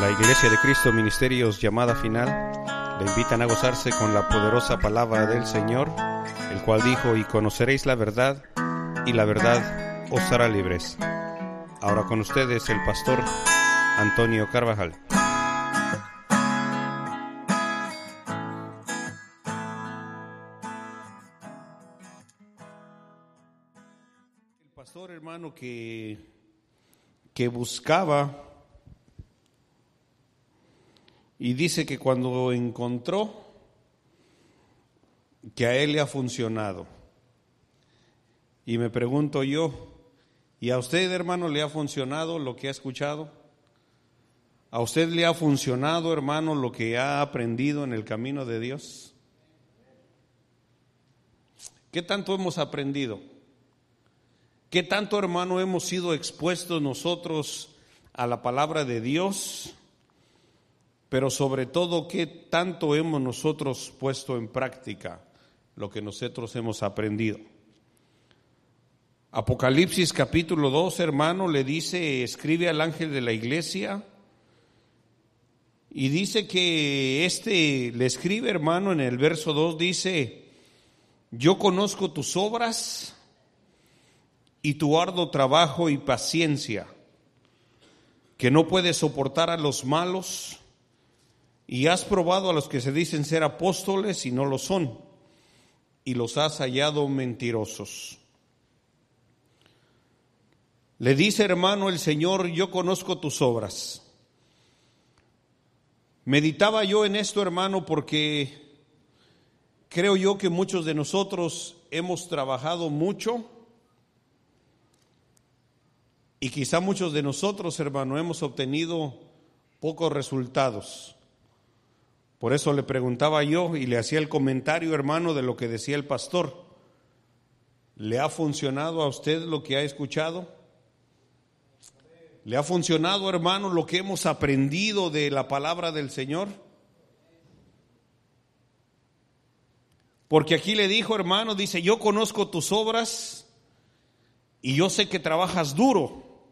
La Iglesia de Cristo Ministerios llamada final le invitan a gozarse con la poderosa palabra del Señor, el cual dijo, y conoceréis la verdad, y la verdad os hará libres. Ahora con ustedes el pastor Antonio Carvajal. El pastor hermano que, que buscaba y dice que cuando encontró que a él le ha funcionado. Y me pregunto yo, ¿y a usted hermano le ha funcionado lo que ha escuchado? ¿A usted le ha funcionado hermano lo que ha aprendido en el camino de Dios? ¿Qué tanto hemos aprendido? ¿Qué tanto hermano hemos sido expuestos nosotros a la palabra de Dios? Pero sobre todo qué tanto hemos nosotros puesto en práctica lo que nosotros hemos aprendido. Apocalipsis capítulo 2, hermano, le dice, escribe al ángel de la iglesia y dice que este, le escribe, hermano, en el verso 2 dice, yo conozco tus obras y tu arduo trabajo y paciencia, que no puedes soportar a los malos y has probado a los que se dicen ser apóstoles y no lo son, y los has hallado mentirosos. Le dice hermano el Señor, yo conozco tus obras. Meditaba yo en esto hermano porque creo yo que muchos de nosotros hemos trabajado mucho y quizá muchos de nosotros hermano hemos obtenido pocos resultados. Por eso le preguntaba yo y le hacía el comentario, hermano, de lo que decía el pastor. ¿Le ha funcionado a usted lo que ha escuchado? ¿Le ha funcionado, hermano, lo que hemos aprendido de la palabra del Señor? Porque aquí le dijo, hermano, dice, yo conozco tus obras y yo sé que trabajas duro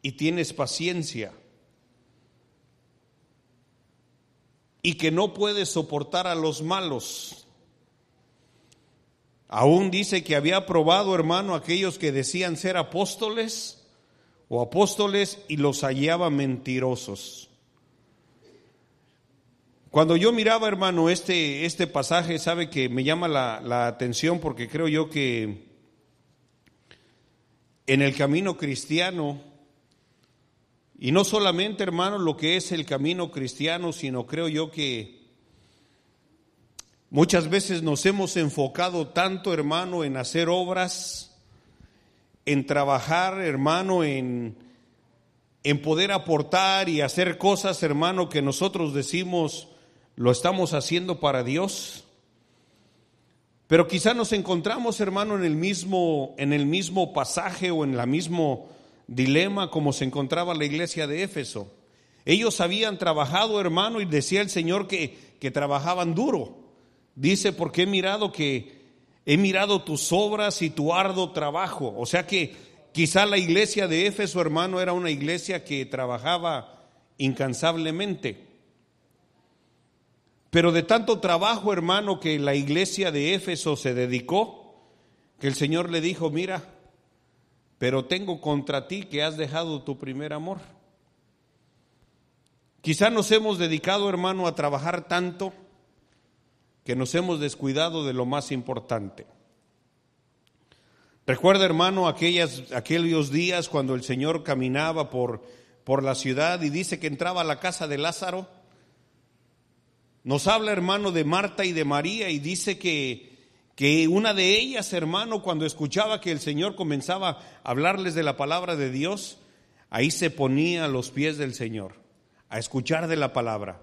y tienes paciencia y que no puede soportar a los malos. Aún dice que había probado, hermano, aquellos que decían ser apóstoles o apóstoles y los hallaba mentirosos. Cuando yo miraba, hermano, este, este pasaje, sabe que me llama la, la atención porque creo yo que en el camino cristiano, y no solamente, hermano, lo que es el camino cristiano, sino creo yo que muchas veces nos hemos enfocado tanto, hermano, en hacer obras, en trabajar, hermano, en, en poder aportar y hacer cosas, hermano, que nosotros decimos lo estamos haciendo para Dios. Pero quizá nos encontramos, hermano, en el mismo, en el mismo pasaje o en la mismo dilema como se encontraba la iglesia de Éfeso. Ellos habían trabajado, hermano, y decía el Señor que, que trabajaban duro. Dice, porque he mirado que he mirado tus obras y tu arduo trabajo. O sea que quizá la iglesia de Éfeso, hermano, era una iglesia que trabajaba incansablemente. Pero de tanto trabajo, hermano, que la iglesia de Éfeso se dedicó, que el Señor le dijo, mira, pero tengo contra ti que has dejado tu primer amor. Quizá nos hemos dedicado, hermano, a trabajar tanto que nos hemos descuidado de lo más importante. Recuerda, hermano, aquellos días cuando el Señor caminaba por, por la ciudad y dice que entraba a la casa de Lázaro. Nos habla, hermano, de Marta y de María y dice que que una de ellas, hermano, cuando escuchaba que el Señor comenzaba a hablarles de la palabra de Dios, ahí se ponía a los pies del Señor, a escuchar de la palabra.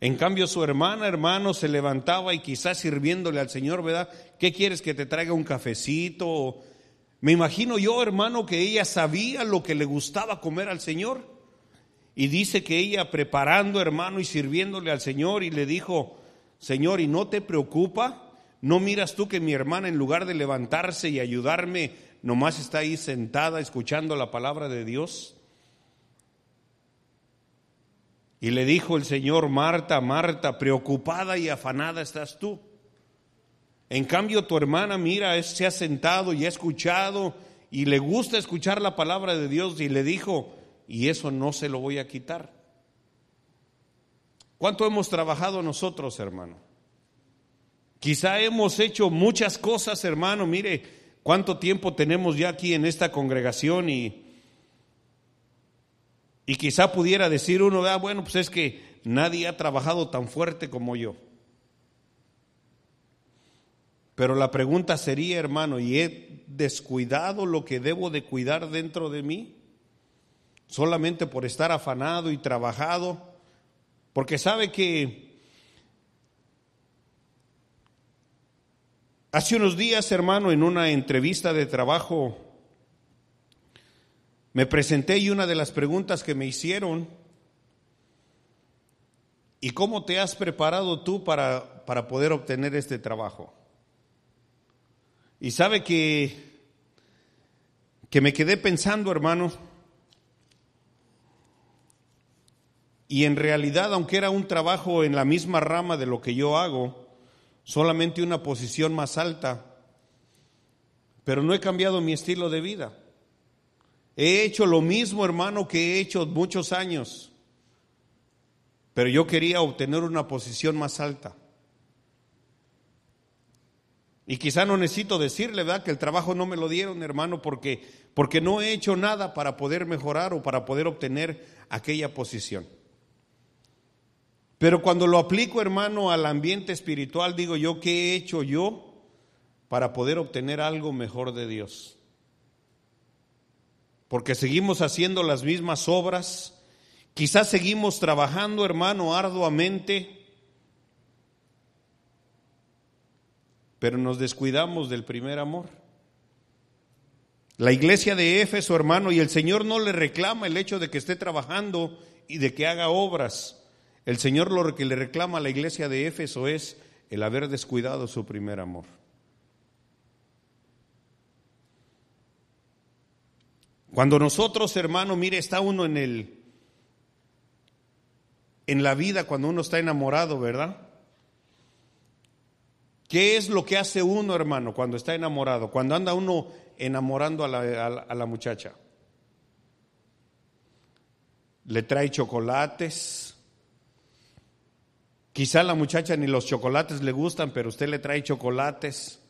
En cambio, su hermana, hermano, se levantaba y quizás sirviéndole al Señor, ¿verdad? ¿Qué quieres que te traiga un cafecito? Me imagino yo, hermano, que ella sabía lo que le gustaba comer al Señor. Y dice que ella preparando, hermano, y sirviéndole al Señor, y le dijo, Señor, ¿y no te preocupa? ¿No miras tú que mi hermana en lugar de levantarse y ayudarme, nomás está ahí sentada escuchando la palabra de Dios? Y le dijo el Señor, Marta, Marta, preocupada y afanada estás tú. En cambio, tu hermana, mira, se ha sentado y ha escuchado y le gusta escuchar la palabra de Dios y le dijo, y eso no se lo voy a quitar. ¿Cuánto hemos trabajado nosotros, hermano? Quizá hemos hecho muchas cosas, hermano. Mire, cuánto tiempo tenemos ya aquí en esta congregación y, y quizá pudiera decir uno, ah, bueno, pues es que nadie ha trabajado tan fuerte como yo. Pero la pregunta sería, hermano, ¿y he descuidado lo que debo de cuidar dentro de mí? Solamente por estar afanado y trabajado. Porque sabe que hace unos días, hermano, en una entrevista de trabajo, me presenté y una de las preguntas que me hicieron, ¿y cómo te has preparado tú para, para poder obtener este trabajo? Y sabe que, que me quedé pensando, hermano, y en realidad, aunque era un trabajo en la misma rama de lo que yo hago, solamente una posición más alta, pero no he cambiado mi estilo de vida. He hecho lo mismo, hermano, que he hecho muchos años, pero yo quería obtener una posición más alta. Y quizá no necesito decirle, ¿verdad? Que el trabajo no me lo dieron, hermano, porque, porque no he hecho nada para poder mejorar o para poder obtener aquella posición. Pero cuando lo aplico, hermano, al ambiente espiritual, digo yo, ¿qué he hecho yo para poder obtener algo mejor de Dios? Porque seguimos haciendo las mismas obras, quizás seguimos trabajando, hermano, arduamente, pero nos descuidamos del primer amor. La iglesia de Éfeso, hermano, y el Señor no le reclama el hecho de que esté trabajando y de que haga obras. El Señor lo que le reclama a la iglesia de Éfeso es el haber descuidado su primer amor. Cuando nosotros, hermano, mire, está uno en el en la vida cuando uno está enamorado, ¿verdad? ¿Qué es lo que hace uno, hermano, cuando está enamorado? Cuando anda uno enamorando a la, muchacha. Le trae chocolates. Quizá la muchacha ni los chocolates le gustan, pero usted le trae chocolates.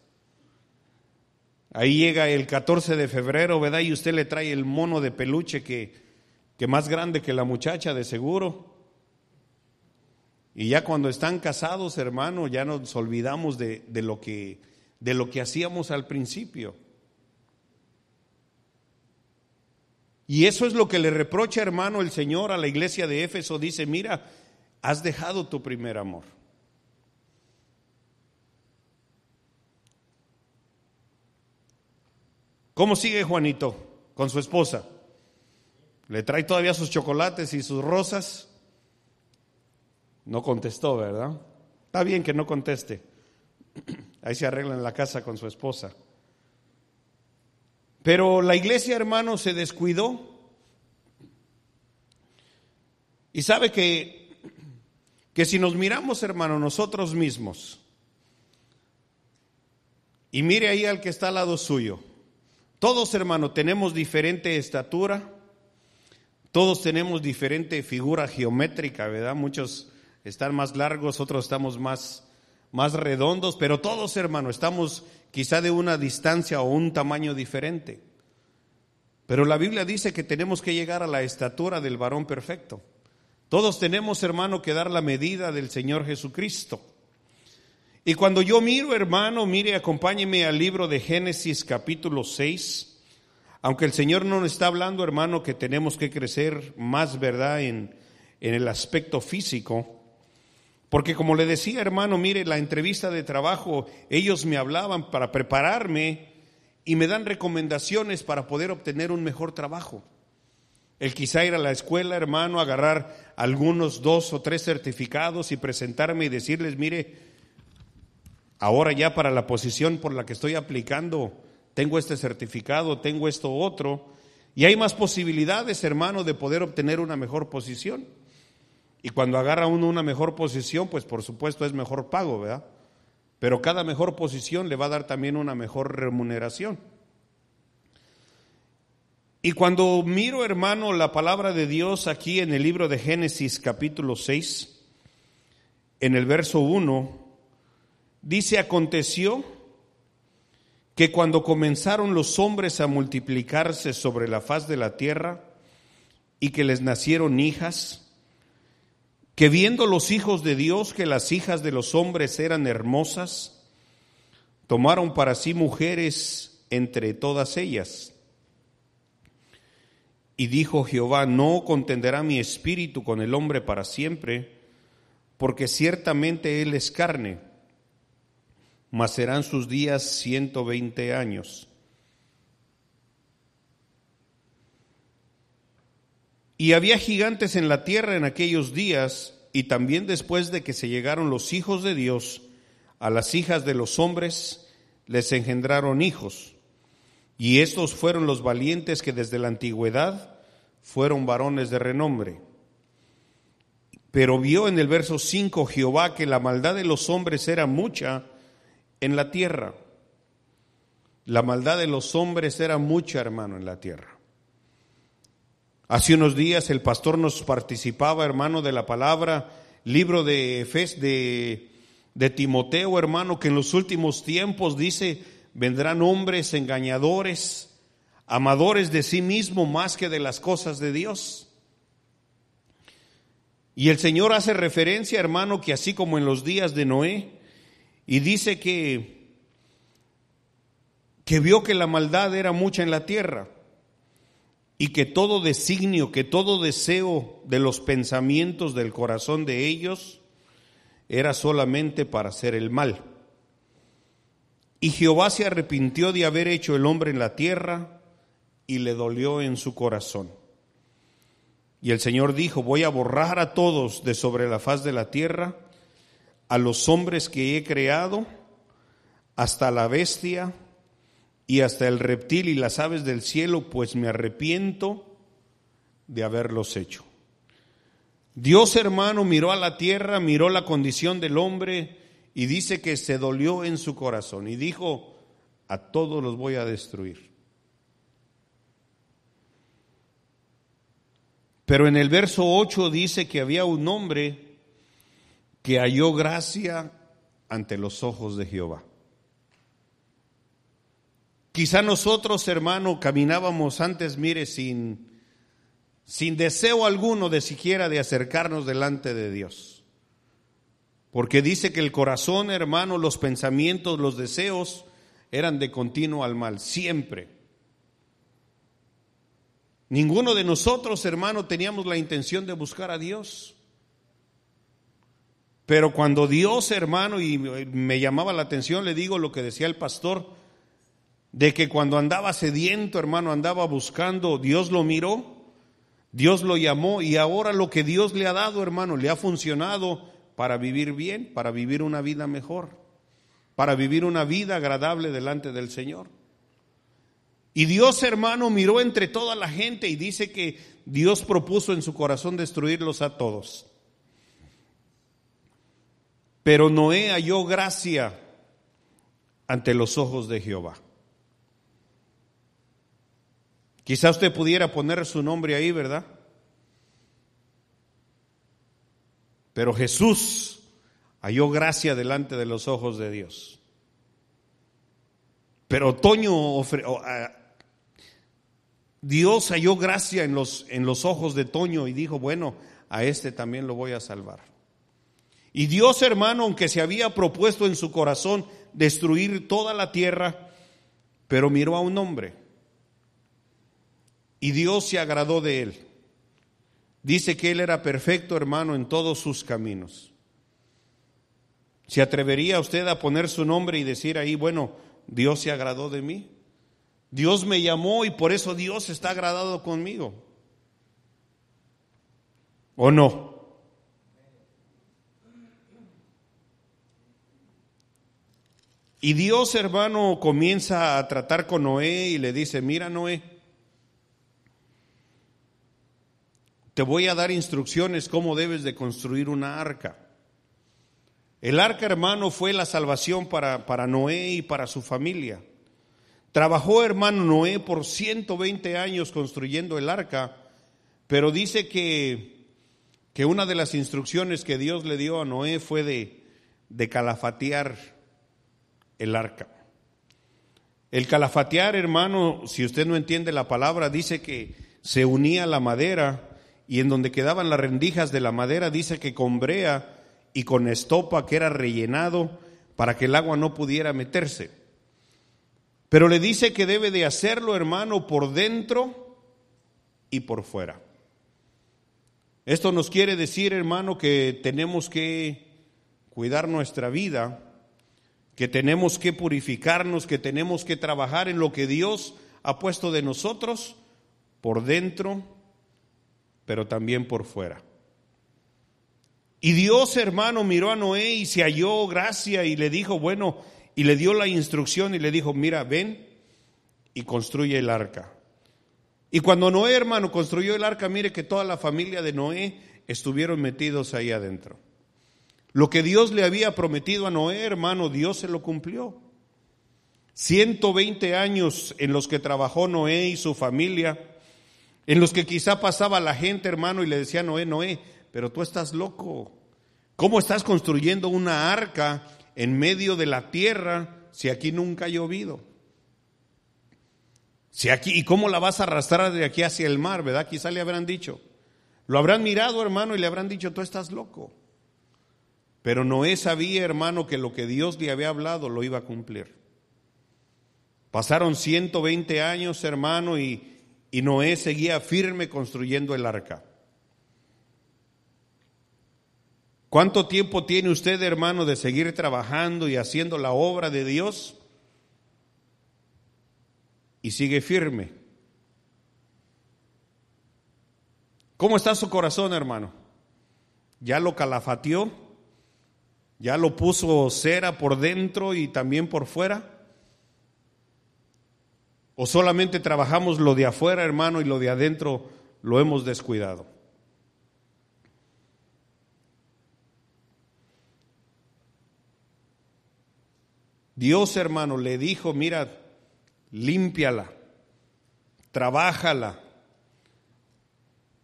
Ahí llega el 14 de febrero, ¿verdad? Y usted le trae el mono de peluche que, que más grande que la muchacha, de seguro. Y ya cuando están casados, hermano, ya nos olvidamos de, lo que, de lo que hacíamos al principio. Y eso es lo que le reprocha, hermano, el Señor a la iglesia de Éfeso. Dice, mira, has dejado tu primer amor. ¿Cómo sigue Juanito con su esposa? ¿Le trae todavía sus chocolates y sus rosas? No contestó, ¿verdad? Está bien que no conteste. Ahí se arregla en la casa con su esposa. Pero la iglesia, hermano, se descuidó. Y sabe que, que si nos miramos, hermano, nosotros mismos, y mire ahí al que está al lado suyo, todos, hermano, tenemos diferente estatura, todos tenemos diferente figura geométrica, ¿verdad? Muchos están más largos, otros estamos más, más redondos, pero todos, hermano, estamos quizá de una distancia o un tamaño diferente. Pero la Biblia dice que tenemos que llegar a la estatura del varón perfecto. Todos tenemos, hermano, que dar la medida del Señor Jesucristo. Y cuando yo miro, hermano, mire, acompáñeme al libro de Génesis capítulo 6. Aunque el Señor no nos está hablando, hermano, que tenemos que crecer más, ¿verdad?, en, en el aspecto físico. Porque como le decía, hermano, mire, la entrevista de trabajo, ellos me hablaban para prepararme y me dan recomendaciones para poder obtener un mejor trabajo. El quizá ir a la escuela, hermano, agarrar algunos dos o tres certificados y presentarme y decirles, mire, ahora ya para la posición por la que estoy aplicando, tengo este certificado, tengo esto otro, y hay más posibilidades, hermano, de poder obtener una mejor posición. Y cuando agarra uno una mejor posición, pues por supuesto es mejor pago, ¿verdad? Pero cada mejor posición le va a dar también una mejor remuneración. Y cuando miro, hermano, la palabra de Dios aquí en el libro de Génesis capítulo 6, en el verso 1, dice, aconteció que cuando comenzaron los hombres a multiplicarse sobre la faz de la tierra y que les nacieron hijas, que viendo los hijos de Dios que las hijas de los hombres eran hermosas, tomaron para sí mujeres entre todas ellas. Y dijo Jehová, no contenderá mi espíritu con el hombre para siempre, porque ciertamente él es carne, mas serán sus días ciento veinte años. Y había gigantes en la tierra en aquellos días, y también después de que se llegaron los hijos de Dios, a las hijas de los hombres les engendraron hijos. Y estos fueron los valientes que desde la antigüedad fueron varones de renombre. Pero vio en el verso 5 Jehová que la maldad de los hombres era mucha en la tierra. La maldad de los hombres era mucha, hermano, en la tierra. Hace unos días el pastor nos participaba, hermano, de la palabra, libro de Efes de, de Timoteo, hermano, que en los últimos tiempos dice, vendrán hombres engañadores, amadores de sí mismo más que de las cosas de Dios. Y el Señor hace referencia, hermano, que así como en los días de Noé, y dice que, que vio que la maldad era mucha en la tierra y que todo designio, que todo deseo de los pensamientos del corazón de ellos era solamente para hacer el mal. Y Jehová se arrepintió de haber hecho el hombre en la tierra y le dolió en su corazón. Y el Señor dijo, voy a borrar a todos de sobre la faz de la tierra, a los hombres que he creado, hasta la bestia, y hasta el reptil y las aves del cielo, pues me arrepiento de haberlos hecho. Dios hermano miró a la tierra, miró la condición del hombre y dice que se dolió en su corazón y dijo, a todos los voy a destruir. Pero en el verso 8 dice que había un hombre que halló gracia ante los ojos de Jehová. Quizá nosotros, hermano, caminábamos antes, mire, sin, sin deseo alguno de siquiera de acercarnos delante de Dios. Porque dice que el corazón, hermano, los pensamientos, los deseos eran de continuo al mal, siempre. Ninguno de nosotros, hermano, teníamos la intención de buscar a Dios. Pero cuando Dios, hermano, y me llamaba la atención, le digo lo que decía el pastor, de que cuando andaba sediento, hermano, andaba buscando, Dios lo miró, Dios lo llamó y ahora lo que Dios le ha dado, hermano, le ha funcionado para vivir bien, para vivir una vida mejor, para vivir una vida agradable delante del Señor. Y Dios, hermano, miró entre toda la gente y dice que Dios propuso en su corazón destruirlos a todos. Pero Noé halló gracia ante los ojos de Jehová. Quizá usted pudiera poner su nombre ahí, ¿verdad? Pero Jesús halló gracia delante de los ojos de Dios. Pero Toño, Dios halló gracia en los, en los ojos de Toño y dijo, bueno, a este también lo voy a salvar. Y Dios, hermano, aunque se había propuesto en su corazón destruir toda la tierra, pero miró a un hombre y Dios se agradó de él. Dice que él era perfecto hermano en todos sus caminos. ¿Se atrevería usted a poner su nombre y decir ahí, bueno, Dios se agradó de mí? Dios me llamó y por eso Dios está agradado conmigo. ¿O no? Y Dios, hermano, comienza a tratar con Noé y le dice, mira Noé, te voy a dar instrucciones cómo debes de construir una arca. El arca, hermano, fue la salvación para, para Noé y para su familia. Trabajó, hermano Noé, por 120 años construyendo el arca, pero dice que, que una de las instrucciones que Dios le dio a Noé fue de, de calafatear el arca. El calafatear, hermano, si usted no entiende la palabra, dice que se unía la madera y en donde quedaban las rendijas de la madera, dice que con brea y con estopa que era rellenado para que el agua no pudiera meterse. Pero le dice que debe de hacerlo, hermano, por dentro y por fuera. Esto nos quiere decir, hermano, que tenemos que cuidar nuestra vida que tenemos que purificarnos, que tenemos que trabajar en lo que Dios ha puesto de nosotros por dentro, pero también por fuera. Y Dios, hermano, miró a Noé y se halló gracia y le dijo, bueno, y le dio la instrucción y le dijo, mira, ven y construye el arca. Y cuando Noé, hermano, construyó el arca, mire que toda la familia de Noé estuvieron metidos ahí adentro. Lo que Dios le había prometido a Noé, hermano, Dios se lo cumplió. 120 años en los que trabajó Noé y su familia, en los que quizá pasaba la gente, hermano, y le decía Noé, Noé, pero tú estás loco. ¿Cómo estás construyendo una arca en medio de la tierra si aquí nunca ha llovido? Si aquí, ¿y cómo la vas a arrastrar de aquí hacia el mar, verdad? Quizá le habrán dicho. Lo habrán mirado, hermano, y le habrán dicho, tú estás loco. Pero Noé sabía, hermano, que lo que Dios le había hablado lo iba a cumplir. Pasaron 120 años, hermano, y, y Noé seguía firme construyendo el arca. ¿Cuánto tiempo tiene usted, hermano, de seguir trabajando y haciendo la obra de Dios? Y sigue firme. ¿Cómo está su corazón, hermano? ¿Ya lo calafateó? ¿Ya lo puso cera por dentro y también por fuera? ¿O solamente trabajamos lo de afuera, hermano, y lo de adentro lo hemos descuidado? Dios, hermano, le dijo, mira, límpiala, trabájala,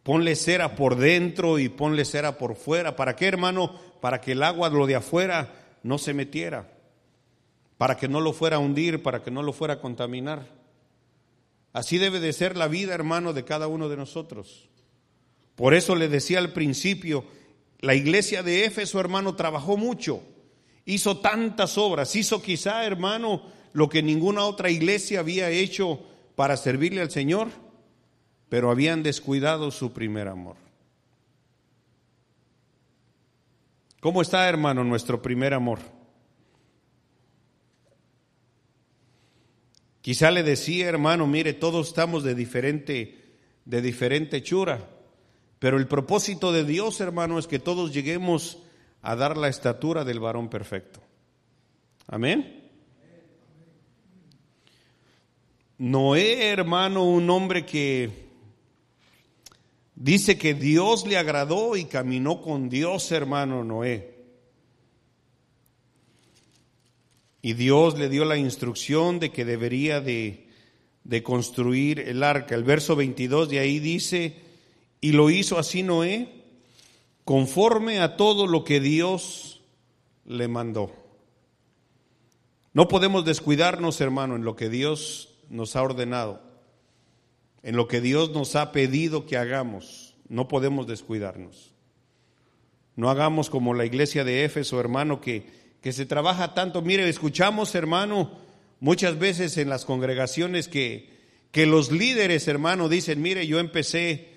ponle cera por dentro y ponle cera por fuera. ¿Para qué, hermano? para que el agua, lo de afuera, no se metiera, para que no lo fuera a hundir, para que no lo fuera a contaminar. Así debe de ser la vida, hermano, de cada uno de nosotros. Por eso le decía al principio, la iglesia de Éfeso, hermano, trabajó mucho, hizo tantas obras, hizo quizá, hermano, lo que ninguna otra iglesia había hecho para servirle al Señor, pero habían descuidado su primer amor. ¿Cómo está, hermano, nuestro primer amor? Quizá le decía, hermano, mire, todos estamos de diferente, de diferente chura, pero el propósito de Dios, hermano, es que todos lleguemos a dar la estatura del varón perfecto. Amén. Noé, hermano, un hombre que Dice que Dios le agradó y caminó con Dios, hermano Noé. Y Dios le dio la instrucción de que debería de, de construir el arca. El verso 22 de ahí dice, y lo hizo así Noé, conforme a todo lo que Dios le mandó. No podemos descuidarnos, hermano, en lo que Dios nos ha ordenado en lo que Dios nos ha pedido que hagamos. No podemos descuidarnos. No hagamos como la iglesia de Éfeso, hermano, que, que se trabaja tanto. Mire, escuchamos, hermano, muchas veces en las congregaciones que, que los líderes, hermano, dicen, mire, yo empecé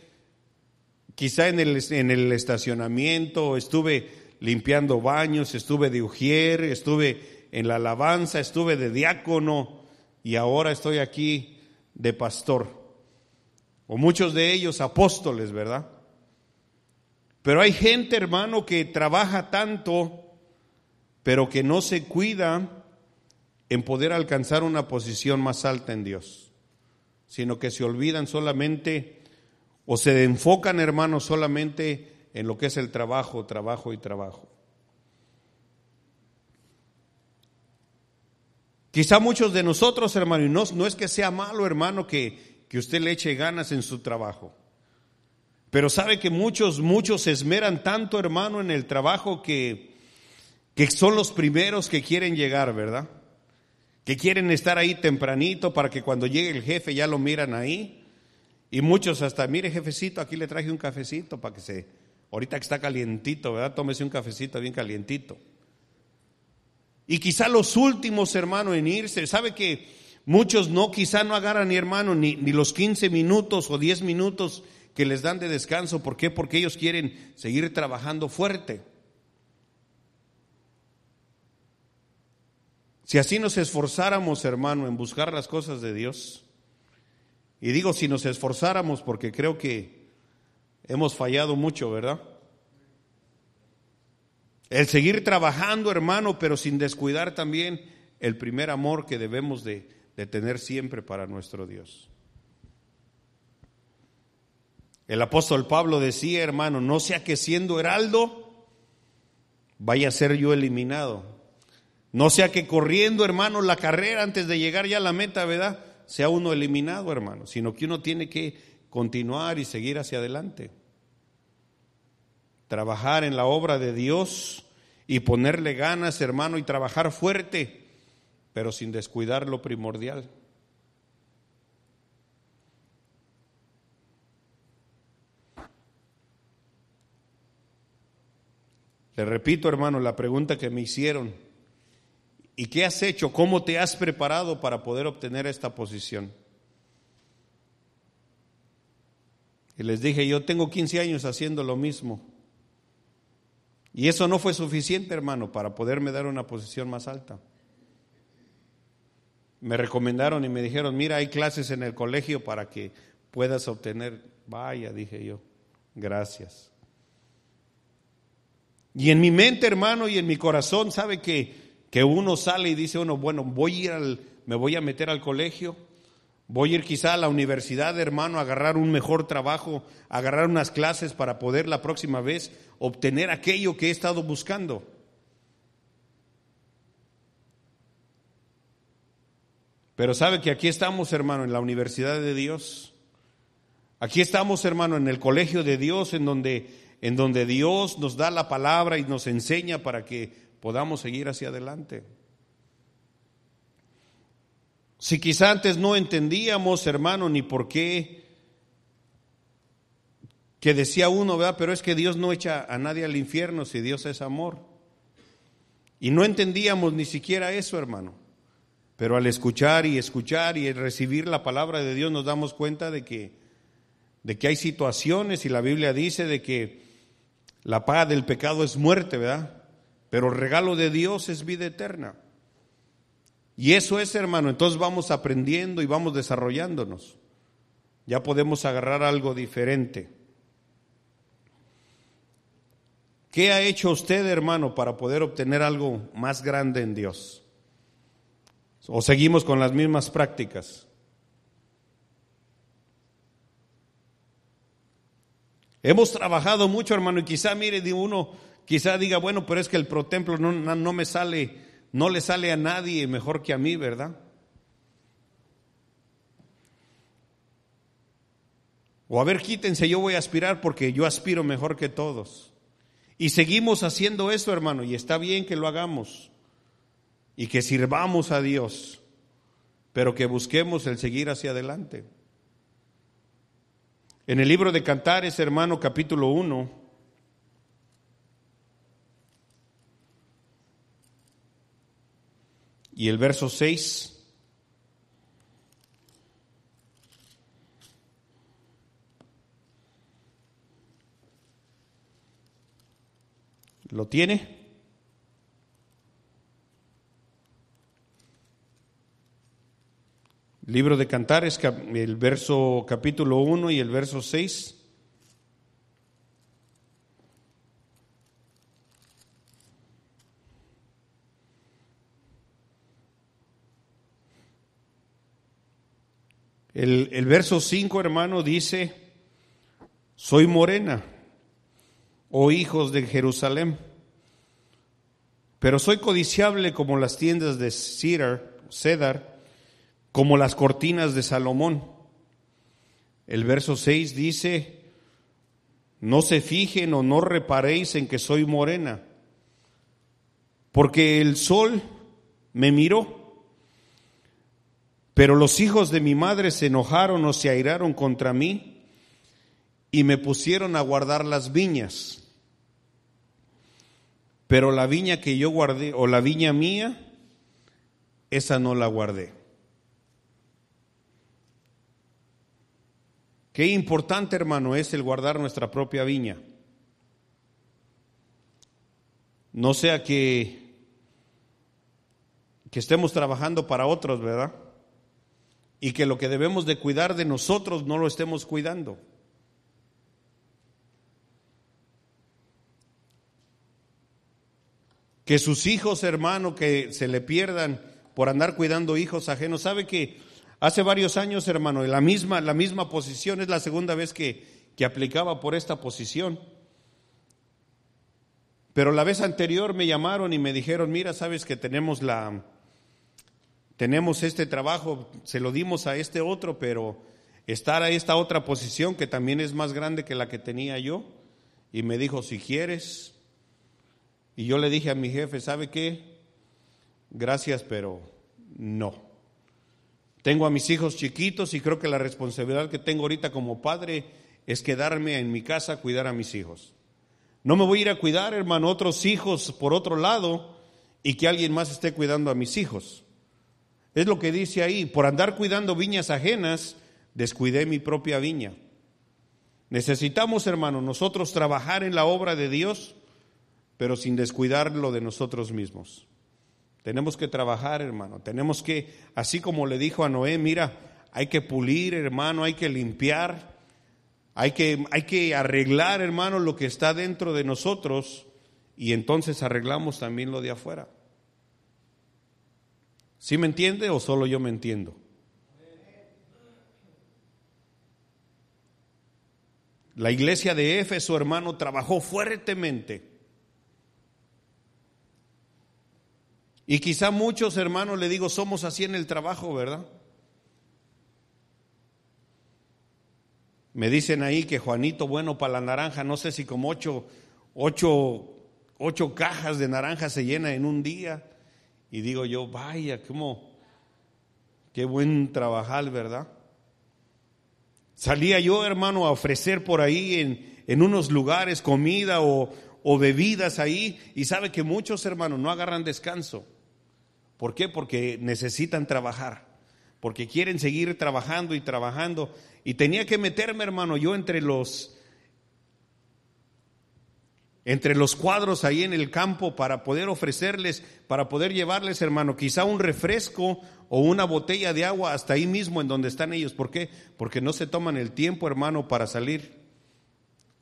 quizá en el, en el estacionamiento, estuve limpiando baños, estuve de ujier, estuve en la alabanza, estuve de diácono y ahora estoy aquí de pastor o muchos de ellos apóstoles, ¿verdad? Pero hay gente, hermano, que trabaja tanto, pero que no se cuida en poder alcanzar una posición más alta en Dios, sino que se olvidan solamente o se enfocan, hermanos, solamente en lo que es el trabajo, trabajo y trabajo. Quizá muchos de nosotros, hermano, y no, es que sea malo, hermano, que, que usted le eche ganas en su trabajo. Pero sabe que muchos, muchos se esmeran tanto, hermano, en el trabajo que, que son los primeros que quieren llegar, ¿verdad? Que quieren estar ahí tempranito para que cuando llegue el jefe ya lo miran ahí. Y muchos hasta, mire jefecito, aquí le traje un cafecito para que se, ahorita que está calientito, ¿verdad? Tómese un cafecito bien calientito. Y quizá los últimos, hermano, en irse, sabe que muchos no, quizá no agarran, ni hermano, ni, ni los 15 minutos o 10 minutos que les dan de descanso. ¿Por qué? Porque ellos quieren seguir trabajando fuerte. Si así nos esforzáramos, hermano, en buscar las cosas de Dios, y digo si nos esforzáramos porque creo que hemos fallado mucho, ¿verdad? El seguir trabajando, hermano, pero sin descuidar también el primer amor que debemos de, tener siempre para nuestro Dios. El apóstol Pablo decía, hermano, no sea que siendo heraldo vaya a ser yo eliminado. No sea que corriendo, hermano, la carrera antes de llegar ya a la meta, ¿verdad? Sea uno eliminado, hermano, sino que uno tiene que continuar y seguir hacia adelante. Trabajar en la obra de Dios y ponerle ganas, hermano, y trabajar fuerte, pero sin descuidar lo primordial. Le repito, hermano, la pregunta que me hicieron. ¿Y qué has hecho? ¿Cómo te has preparado para poder obtener esta posición? Y les dije, yo tengo 15 años haciendo lo mismo. Y eso no fue suficiente, hermano, para poderme dar una posición más alta. Me recomendaron y me dijeron, mira, hay clases en el colegio para que puedas obtener. Vaya, dije yo, gracias. Y en mi mente, hermano, y en mi corazón, sabe que, que uno sale y dice uno, bueno, voy a ir al, me voy a meter al colegio, voy a ir quizá a la universidad, hermano, a agarrar un mejor trabajo, agarrar unas clases para poder la próxima vez obtener aquello que he estado buscando. Pero sabe que aquí estamos, hermano, en la universidad de Dios. Aquí estamos, hermano, en el colegio de Dios, en donde en donde Dios nos da la palabra y nos enseña para que podamos seguir hacia adelante. Si quizá antes no entendíamos, hermano, ni por qué, que decía uno, ¿verdad? Pero es que Dios no echa a nadie al infierno si Dios es amor. Y no entendíamos ni siquiera eso, hermano. Pero al escuchar y escuchar y recibir la palabra de Dios nos damos cuenta de que, de que hay situaciones y la Biblia dice de que la paga del pecado es muerte, ¿verdad? Pero el regalo de Dios es vida eterna. Y eso es, hermano, entonces vamos aprendiendo y vamos desarrollándonos. Ya podemos agarrar algo diferente. ¿Qué ha hecho usted, hermano, para poder obtener algo más grande en Dios? ¿O seguimos con las mismas prácticas? Hemos trabajado mucho, hermano, y quizá, mire, uno, quizá diga, bueno, pero es que el protemplo no, no me sale, no le sale a nadie mejor que a mí, ¿verdad? O a ver, quítense, yo voy a aspirar porque yo aspiro mejor que todos. Y seguimos haciendo eso, hermano, y está bien que lo hagamos y que sirvamos a Dios, pero que busquemos el seguir hacia adelante. En el libro de Cantares, hermano, capítulo 1, y el verso 6. ¿Lo tiene? Libro de Cantares, el verso capítulo 1 y el verso 6. El, verso 5, hermano, dice, soy morena, oh hijos de Jerusalén, pero soy codiciable como las tiendas de Cedar, como las cortinas de Salomón. El verso 6 dice, no se fijen o no reparéis en que soy morena, porque el sol me miró, pero los hijos de mi madre se enojaron o se airaron contra mí y me pusieron a guardar las viñas. Pero la viña que yo guardé, o la viña mía, esa no la guardé. Qué importante, hermano, es el guardar nuestra propia viña. No sea que, que estemos trabajando para otros, ¿verdad? Y que lo que debemos de cuidar de nosotros no lo estemos cuidando. que sus hijos, hermano, que se le pierdan por andar cuidando hijos ajenos. ¿Sabe que hace varios años, hermano, la misma, la misma posición, es la segunda vez que, que aplicaba por esta posición? Pero la vez anterior me llamaron y me dijeron, mira, sabes que tenemos la, tenemos este trabajo, se lo dimos a este otro, pero estar a esta otra posición que también es más grande que la que tenía yo. Y me dijo, si quieres, y yo le dije a mi jefe, ¿sabe qué? Gracias, pero no. Tengo a mis hijos chiquitos y creo que la responsabilidad que tengo ahorita como padre es quedarme en mi casa a cuidar a mis hijos. No me voy a ir a cuidar, hermano, otros hijos por otro lado y que alguien más esté cuidando a mis hijos. Es lo que dice ahí, por andar cuidando viñas ajenas, descuidé mi propia viña. Necesitamos, hermano, nosotros trabajar en la obra de Dios pero sin descuidar lo de nosotros mismos. Tenemos que trabajar, hermano. Tenemos que, así como le dijo a Noé, mira, hay que pulir, hermano, hay que limpiar, hay que, hay que arreglar, hermano, lo que está dentro de nosotros y entonces arreglamos también lo de afuera. ¿Sí me entiende o solo yo me entiendo? La iglesia de Éfeso, hermano, trabajó fuertemente Y quizá muchos hermanos, le digo, somos así en el trabajo, ¿verdad? Me dicen ahí que Juanito, bueno, para la naranja, no sé si como ocho, ocho, ocho cajas de naranja se llena en un día. Y digo yo, vaya, cómo, qué buen trabajar, ¿verdad? Salía yo, hermano, a ofrecer por ahí en, en unos lugares comida o, o bebidas ahí y sabe que muchos hermanos no agarran descanso. ¿Por qué? Porque necesitan trabajar, porque quieren seguir trabajando y trabajando. Y tenía que meterme, hermano, yo entre los entre los cuadros ahí en el campo para poder ofrecerles, para poder llevarles, hermano, quizá un refresco o una botella de agua hasta ahí mismo en donde están ellos. ¿Por qué? Porque no se toman el tiempo, hermano, para salir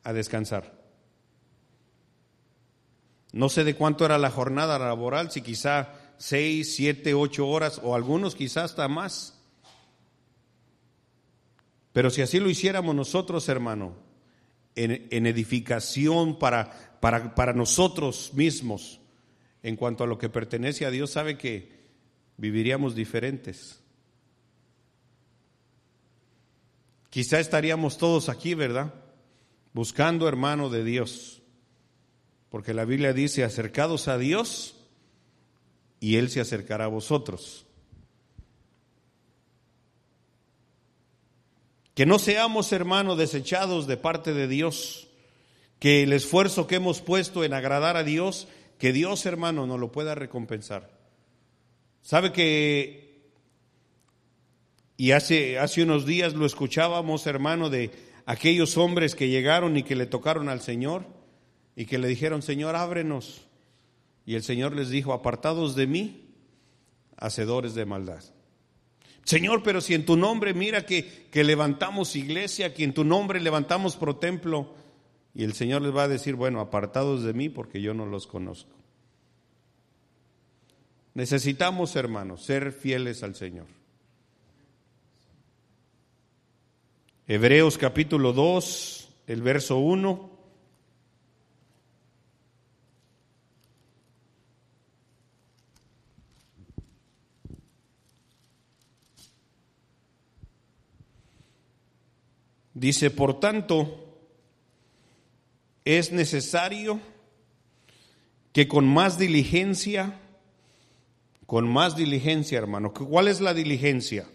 a descansar. No sé de cuánto era la jornada laboral, si quizá seis, siete, ocho horas o algunos quizás hasta más. Pero si así lo hiciéramos nosotros, hermano, en, edificación para, para, para nosotros mismos, en cuanto a lo que pertenece a Dios, sabe que viviríamos diferentes. Quizá estaríamos todos aquí, ¿verdad? Buscando hermano de Dios. Porque la Biblia dice, acercados a Dios, y Él se acercará a vosotros. Que no seamos, hermanos, desechados de parte de Dios, que el esfuerzo que hemos puesto en agradar a Dios, que Dios, hermano, nos lo pueda recompensar. ¿Sabe que, y hace, hace unos días lo escuchábamos, hermano, de aquellos hombres que llegaron y que le tocaron al Señor y que le dijeron, Señor, ábrenos. Y el Señor les dijo, apartados de mí, hacedores de maldad. Señor, pero si en tu nombre, mira que, que levantamos iglesia, que en tu nombre levantamos pro templo, y el Señor les va a decir, bueno, apartados de mí porque yo no los conozco. Necesitamos, hermanos, ser fieles al Señor. Hebreos capítulo 2, el verso 1. Dice, por tanto, es necesario que con más diligencia, con más diligencia, hermano, ¿cuál es la diligencia?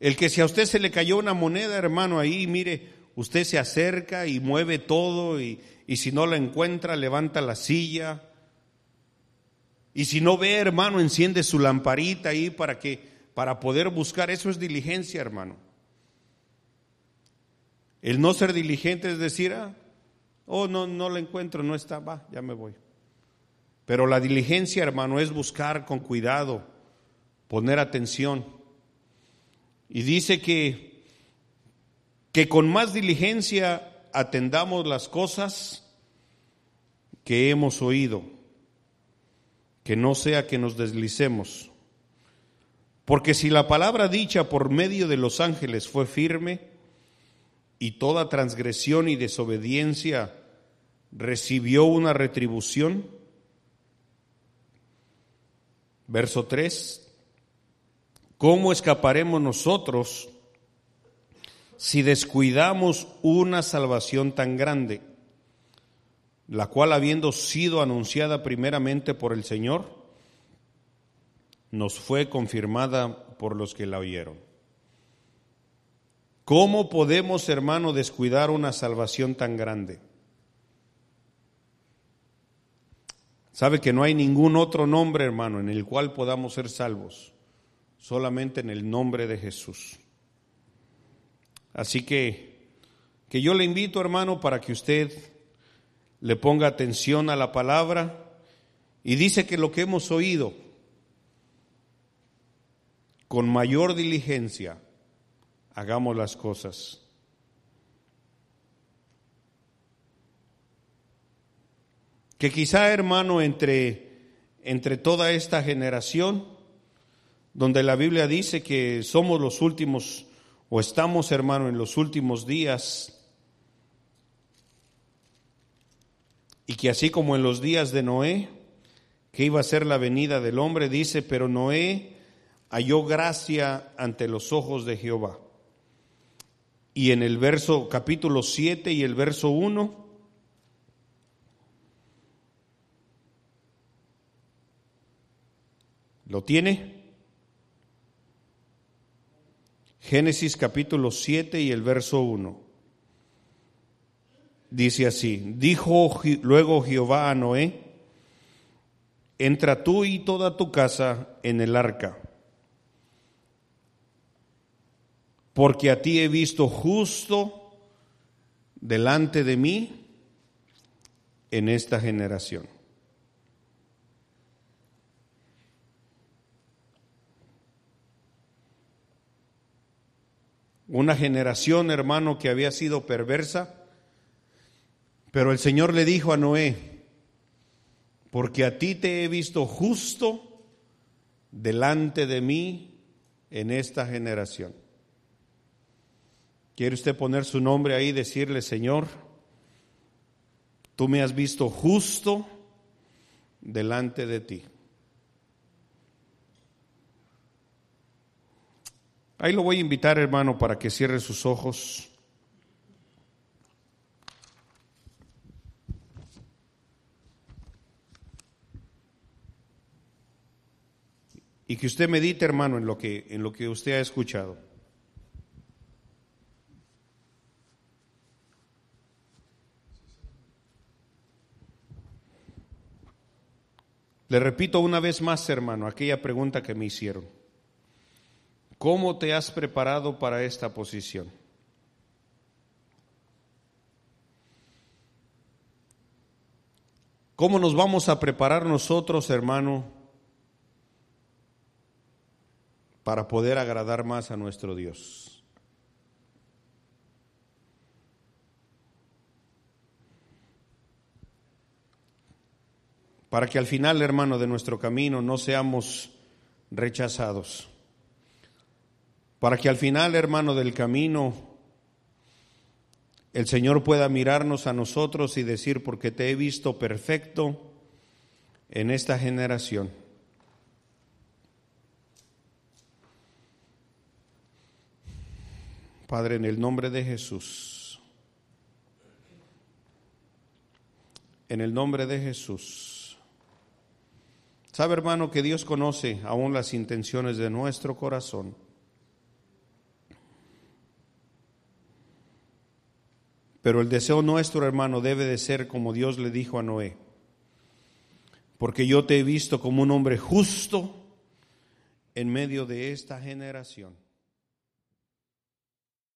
El que si a usted se le cayó una moneda, hermano, ahí, mire, usted se acerca y mueve todo y, y si no la encuentra, levanta la silla. Y si no ve, hermano, enciende su lamparita ahí para que para poder buscar, eso es diligencia, hermano. El no ser diligente es decir, ah, oh, no, no la encuentro, no está, va, ya me voy. Pero la diligencia, hermano, es buscar con cuidado, poner atención. Y dice que, que con más diligencia atendamos las cosas que hemos oído, que no sea que nos deslicemos. Porque si la palabra dicha por medio de los ángeles fue firme, y toda transgresión y desobediencia recibió una retribución, verso 3, ¿cómo escaparemos nosotros si descuidamos una salvación tan grande, la cual habiendo sido anunciada primeramente por el Señor, nos fue confirmada por los que la oyeron. ¿Cómo podemos, hermano, descuidar una salvación tan grande? Sabe que no hay ningún otro nombre, hermano, en el cual podamos ser salvos, solamente en el nombre de Jesús. Así que, que yo le invito, hermano, para que usted le ponga atención a la palabra y dice que lo que hemos oído, con mayor diligencia hagamos las cosas. Que quizá, hermano, entre, entre toda esta generación, donde la Biblia dice que somos los últimos, o estamos, hermano, en los últimos días, y que así como en los días de Noé, que iba a ser la venida del hombre, dice, pero Noé halló gracia ante los ojos de Jehová. Y en el verso capítulo 7 y el verso 1, ¿lo tiene? Génesis capítulo 7 y el verso 1. Dice así, dijo luego Jehová a Noé, entra tú y toda tu casa en el arca porque a ti he visto justo delante de mí en esta generación. Una generación, hermano, que había sido perversa, pero el Señor le dijo a Noé, porque a ti te he visto justo delante de mí en esta generación. ¿Quiere usted poner su nombre ahí y decirle, Señor, tú me has visto justo delante de ti? Ahí lo voy a invitar, hermano, para que cierre sus ojos. Y que usted medite, hermano, en lo que, en lo que usted ha escuchado. Le repito una vez más, hermano, aquella pregunta que me hicieron. ¿Cómo te has preparado para esta posición? ¿Cómo nos vamos a preparar nosotros, hermano, para poder agradar más a nuestro Dios? Para que al final, hermano, de nuestro camino no seamos rechazados, para que al final, hermano, del camino, el Señor pueda mirarnos a nosotros y decir, porque te he visto perfecto en esta generación. Padre, en el nombre de Jesús, en el nombre de Jesús. Sabe, hermano, que Dios conoce aún las intenciones de nuestro corazón. Pero el deseo nuestro, hermano, debe de ser como Dios le dijo a Noé. Porque yo te he visto como un hombre justo en medio de esta generación.